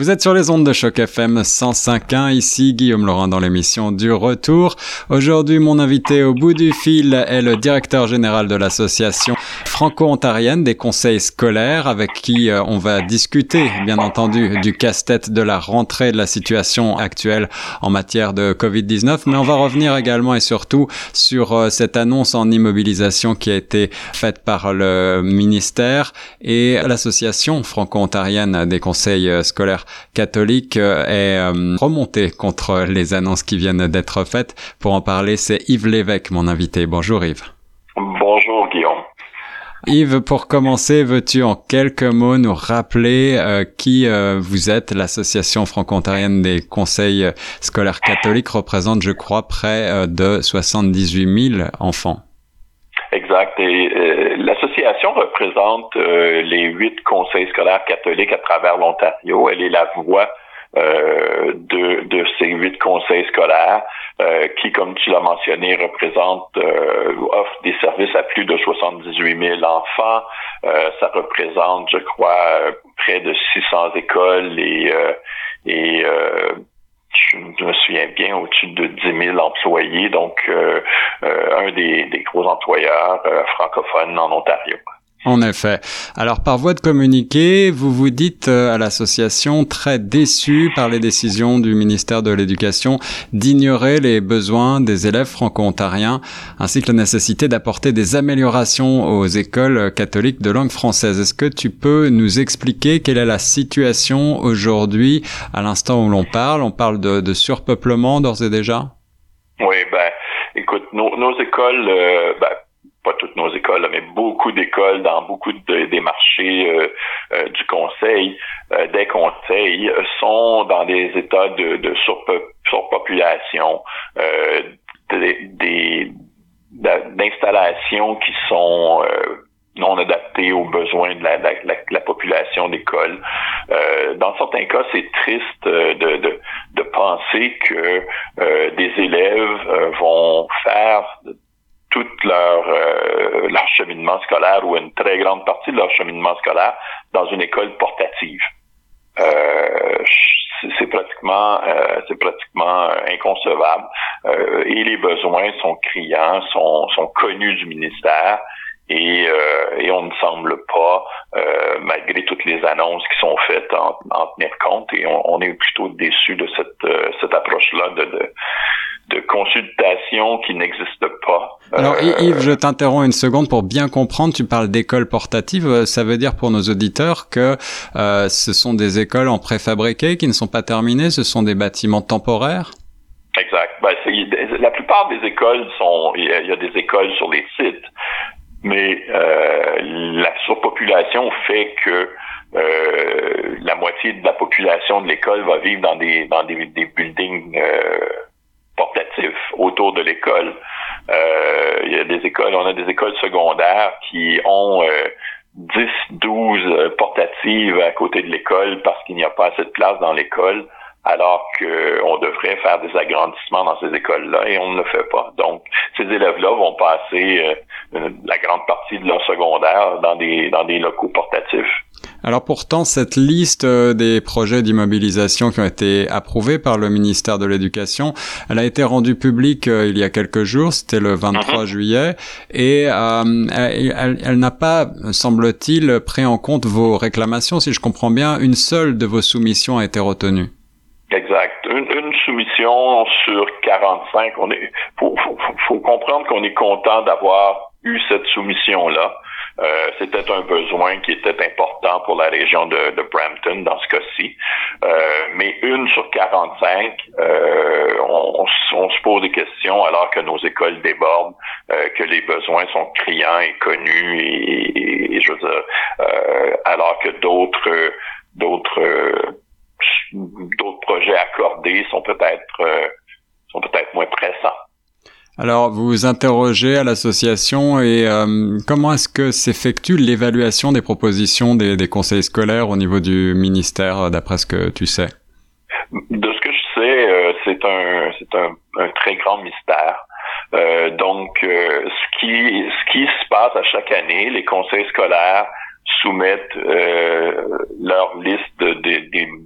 Vous êtes sur les ondes de choc FM 105.1. Ici Guillaume Laurent dans l'émission du retour. Aujourd'hui, mon invité au bout du fil est le directeur général de l'association franco-ontarienne des conseils scolaires avec qui euh, on va discuter, bien entendu, du casse-tête de la rentrée de la situation actuelle en matière de Covid-19. Mais on va revenir également et surtout sur euh, cette annonce en immobilisation qui a été faite par le ministère et l'association franco-ontarienne des conseils euh, scolaires catholique euh, est euh, remonté contre les annonces qui viennent d'être faites. Pour en parler, c'est Yves Lévesque, mon invité. Bonjour Yves. Yves, pour commencer, veux-tu en quelques mots nous rappeler euh, qui vous êtes? L'association franco-ontarienne des conseils scolaires catholiques représente, je crois, près de 78 000 enfants. Exact. Euh, l'association représente euh, les huit conseils scolaires catholiques à travers l'Ontario. Elle est la voix euh, de, de, ces huit conseils scolaires qui, comme tu l'as mentionné, représentent, offrent des services à plus de 78 000 enfants. ça représente, je crois, près de 600 écoles et, et je me souviens bien, au-dessus de 10 000 employés, donc euh, euh, un des, des, gros employeurs euh, francophones en Ontario. En effet. Alors, par voie de communiqué, vous vous dites euh, à l'association très déçu par les décisions du ministère de l'Éducation d'ignorer les besoins des élèves franco-ontariens, ainsi que la nécessité d'apporter des améliorations aux écoles catholiques de langue française. Est-ce que tu peux nous expliquer quelle est la situation aujourd'hui, à l'instant où l'on parle? On parle de, surpeuplement d'ores et déjà? Oui, ben, écoute, nos, nos écoles, euh, ben, pas toutes nos écoles, mais beaucoup d'écoles dans beaucoup de, des marchés euh, euh, du conseil, euh, des conseils, sont dans des états de, de surpopulation, des d'installations qui sont non adaptées aux besoins de la, la, la, population d'école. dans certains cas, c'est triste de, de, de, penser que des élèves vont faire tout leur, euh, leur cheminement scolaire ou une très grande partie de leur cheminement scolaire dans une école portative. Euh, c'est pratiquement euh, c'est pratiquement inconcevable euh, et les besoins sont criants sont sont connus du ministère et, euh, et on ne semble pas, euh, malgré toutes les annonces qui sont faites, en, en tenir compte. Et on, on, est plutôt déçu de cette, euh, cette approche-là de, de, de, consultation qui n'existe pas. Alors Yves, je t'interromps une seconde pour bien comprendre. Tu parles d'écoles portatives. Ça veut dire pour nos auditeurs que euh, ce sont des écoles en préfabriqué qui ne sont pas terminées. Ce sont des bâtiments temporaires. Exact. Ben, la plupart des écoles sont, il y, a des écoles sur les sites, mais euh, la surpopulation fait que euh, la moitié de la population de l'école va vivre dans des dans des, des buildings euh, portatifs autour de l'école. Euh, il y a des écoles, on a des écoles secondaires qui ont 10, 12 portatives à côté de l'école parce qu'il n'y a pas assez de place dans l'école alors qu'on devrait faire des agrandissements dans ces écoles-là et on ne le fait pas. Donc, ces élèves-là vont passer euh, la grande partie de leur secondaire dans des, dans des locaux portatifs. Alors pourtant, cette liste euh, des projets d'immobilisation qui ont été approuvés par le ministère de l'Éducation, elle a été rendue publique euh, il y a quelques jours, c'était le 23 mhm. juillet, et euh, elle, elle n'a pas, semble-t-il, pris en compte vos réclamations. Si je comprends bien, une seule de vos soumissions a été retenue. Exact. Une, une, soumission sur 45. On est, faut, faut, faut comprendre qu'on est content d'avoir eu cette soumission-là. Euh, c'était un besoin qui était important pour la région de, de Brampton dans ce cas-ci. Euh, mais une sur 45, euh, on, on, se pose des questions alors que nos écoles débordent, euh, que les besoins sont criants et connus et, et je veux dire, euh, alors que d'autres d'autres d'autres projets accordés sont peut-être euh, sont peut-être moins pressants. Alors, vous vous interrogez à l'association et euh, comment est-ce que s'effectue l'évaluation des propositions des, conseils scolaires au niveau du ministère, d'après ce que tu sais? De ce que je sais, euh, c'est un c'est un, un, très grand mystère. Euh, donc, ce qui ce qui se passe à chaque année, les conseils scolaires soumettent leur liste de, de,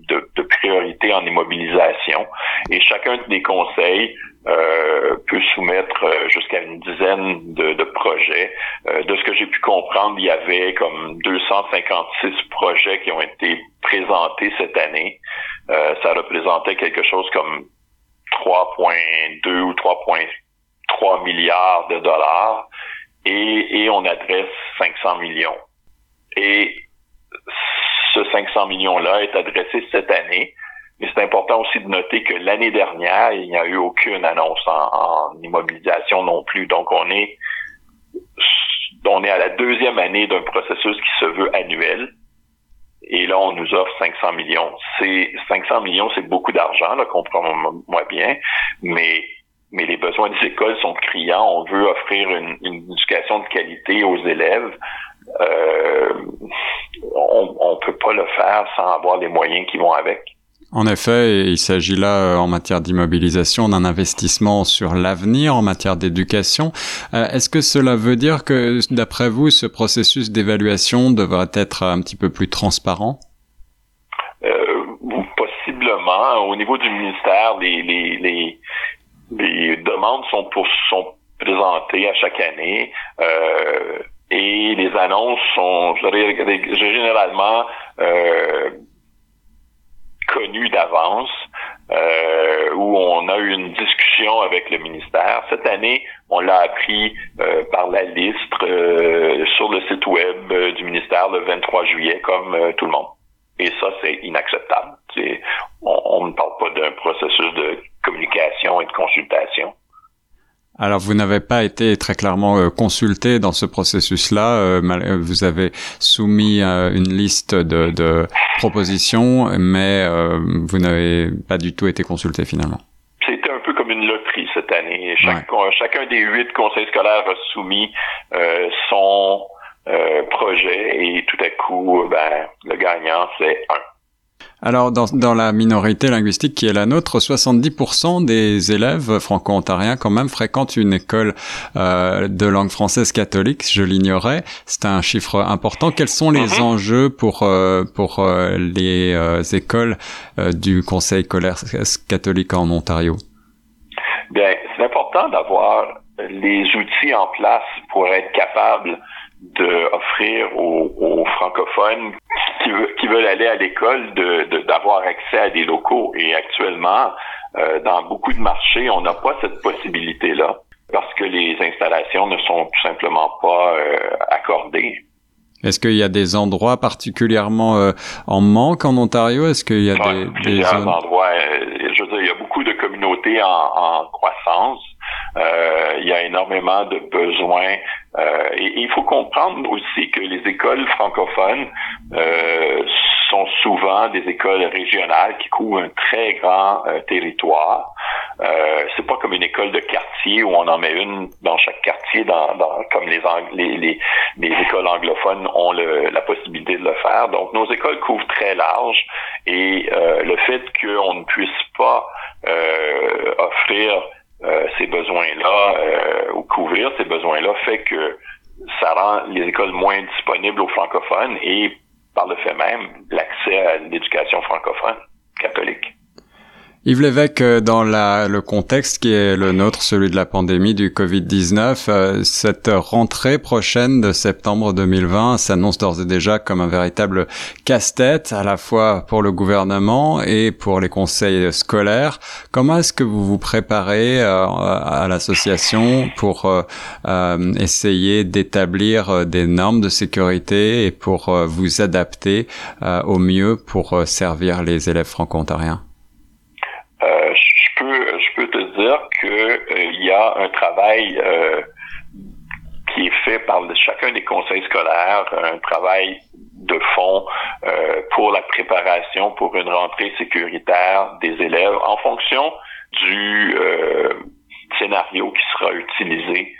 de, de en immobilisation. Et chacun des conseils euh, peut soumettre euh, jusqu'à une dizaine de, de projets. Euh, de ce que j'ai pu comprendre, il y avait comme 256 projets qui ont été présentés cette année. ça représentait quelque chose comme 3,2 ou 3,3 milliards de dollars et, et on adresse 500 millions. Et ce 500 millions-là est adressé cette année c'est important aussi de noter que l'année dernière, il n'y a eu aucune annonce en, immobilisation non plus. Donc, on est, on est à la deuxième année d'un processus qui se veut annuel. Et là, on nous offre 500 millions. C'est 500 millions, c'est beaucoup d'argent, là, comprends-moi bien, mais mais les besoins des écoles sont criants. On veut offrir une, une éducation de qualité aux élèves. Euh, on ne peut pas le faire sans avoir les moyens qui vont avec. En effet, il s'agit là, euh, en matière d'immobilisation, d'un investissement sur l'avenir en matière d'éducation. Euh, est-ce que cela veut dire que, d'après vous, ce processus d'évaluation devrait être un petit peu plus transparent? Euh, Possiblement. Au niveau du ministère, les, les, les, demandes sont, pour, sont présentées à chaque année. et les annonces sont, je dirais, généralement connu d'avance, euh, où on a eu une discussion avec le ministère. Cette année, on l'a appris euh, par la liste euh, sur le site web du ministère le 23 juillet, comme tout le monde. Et ça, c'est inacceptable. On ne parle pas d'un processus de communication et de consultation. Alors, vous n'avez pas été très clairement euh, consulté dans ce processus-là. Euh, euh, vous avez soumis une liste de, de propositions, mais vous n'avez pas du tout été consulté finalement. C'était un peu comme une loterie cette année. Chacun des huit conseils scolaires a soumis son projet et tout à coup, ben, le gagnant, c'est un. Alors, dans, dans, la minorité linguistique qui est la nôtre, 70% des élèves franco-ontariens quand même fréquentent une école euh, de langue française catholique, je l'ignorais. C'est un chiffre important. Quels sont les mhm. enjeux pour, euh, pour euh, les euh, écoles du Conseil scolaire catholique en Ontario? Bien, c'est important d'avoir les outils en place pour être capable d'offrir aux, aux, francophones qui, qui, veulent aller à l'école d'avoir de, accès à des locaux. Et actuellement, euh, dans beaucoup de marchés, on n'a pas cette possibilité-là parce que les installations ne sont tout simplement pas euh, accordées. Est-ce qu'il y a des endroits particulièrement euh, en manque en Ontario? Est-ce qu'il y a des, des endroits Je veux dire, il y a beaucoup de communautés en, en croissance. Euh, il y a énormément de besoins. Euh, et, il faut comprendre aussi que les écoles francophones euh, sont souvent des écoles régionales qui couvrent un très grand territoire. Euh, c'est pas comme une école de quartier où on en met une dans chaque quartier, dans, dans comme les, les, les, les, écoles anglophones ont le, la possibilité de le faire. Donc nos écoles couvrent très large et le fait qu'on ne puisse pas offrir euh, ces besoins-là euh, ou couvrir ces besoins-là fait que ça rend les écoles moins disponibles aux francophones et par le fait même l'accès à l'éducation francophone catholique. Yves Lévesque, euh, dans la, le contexte qui est le nôtre, celui de la pandémie du Covid-19, euh, cette rentrée prochaine de septembre 2020 s'annonce d'ores et déjà comme un véritable casse-tête, à la fois pour le gouvernement et pour les conseils scolaires. Comment est-ce que vous vous préparez euh, à l'association pour essayer d'établir des normes de sécurité et pour vous adapter au mieux pour servir les élèves franco-ontariens qu'il euh, y un travail euh, qui est fait par chacun des conseils scolaires, un travail de fond euh, pour la préparation pour une rentrée sécuritaire des élèves en fonction du scénario qui sera utilisé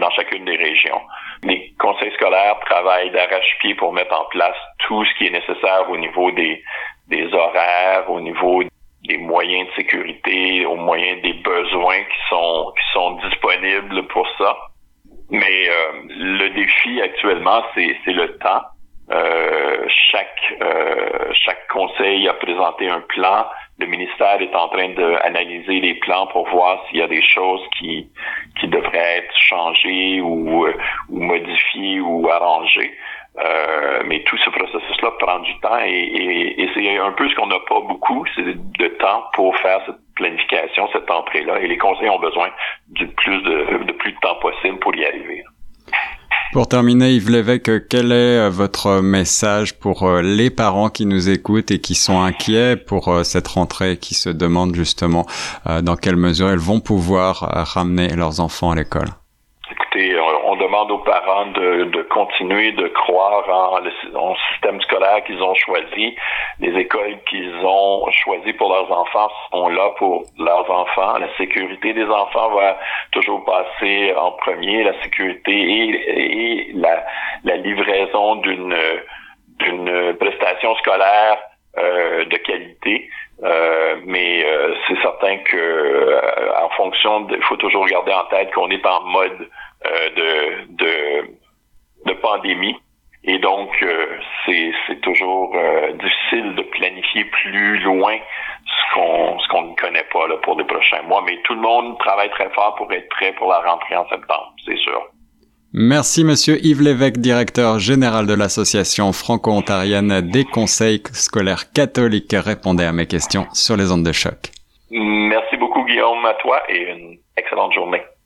dans chacune des régions. Les conseils scolaires travaillent d'arrache-pied pour mettre en place tout ce qui est nécessaire au niveau des, des horaires, au niveau des moyens de sécurité, aux moyens des besoins qui sont qui sont disponibles pour ça. Mais euh, le défi actuellement, c'est c'est le temps. Euh, chaque euh, chaque conseil a présenté un plan le ministère est en train d'analyser les plans pour voir s'il y a des choses qui, qui devraient être changées ou, ou modifiées ou arrangées. Euh, mais tout ce processus-là prend du temps et, et, c'est un peu ce qu'on n'a pas beaucoup, c'est de temps pour faire cette planification, cette entrée-là. Et les conseils ont besoin du plus de, de plus de temps possible pour y arriver. Pour terminer, Yves Lévesque, quel est euh, votre message pour euh, les parents qui nous écoutent et qui sont inquiets pour euh, cette rentrée, qui se demandent justement dans quelle mesure elles vont pouvoir ramener leurs enfants à l'école? Écoutez, on demande aux de, de continuer de croire en le, système scolaire qu'ils ont choisi. Les écoles qu'ils ont choisies pour leurs enfants sont là pour leurs enfants. La sécurité des enfants va toujours passer en premier. La sécurité et, et la, la livraison d'une d'une prestation scolaire euh, de qualité. Euh, mais euh, c'est certain que euh, en fonction, il faut toujours garder en tête qu'on est en mode de, de, de, pandémie. Et donc, euh, c'est toujours euh, difficile de planifier plus loin ce qu'on ce qu'on ne connaît pas là, pour les prochains mois. Mais tout le monde travaille très fort pour être prêt pour la rentrée en septembre, c'est sûr. Merci Monsieur Yves Lévesque, directeur général de l'association franco-ontarienne des conseils scolaires catholiques, répondait à mes questions sur les ondes de choc. Merci beaucoup Guillaume, à toi et une excellente journée.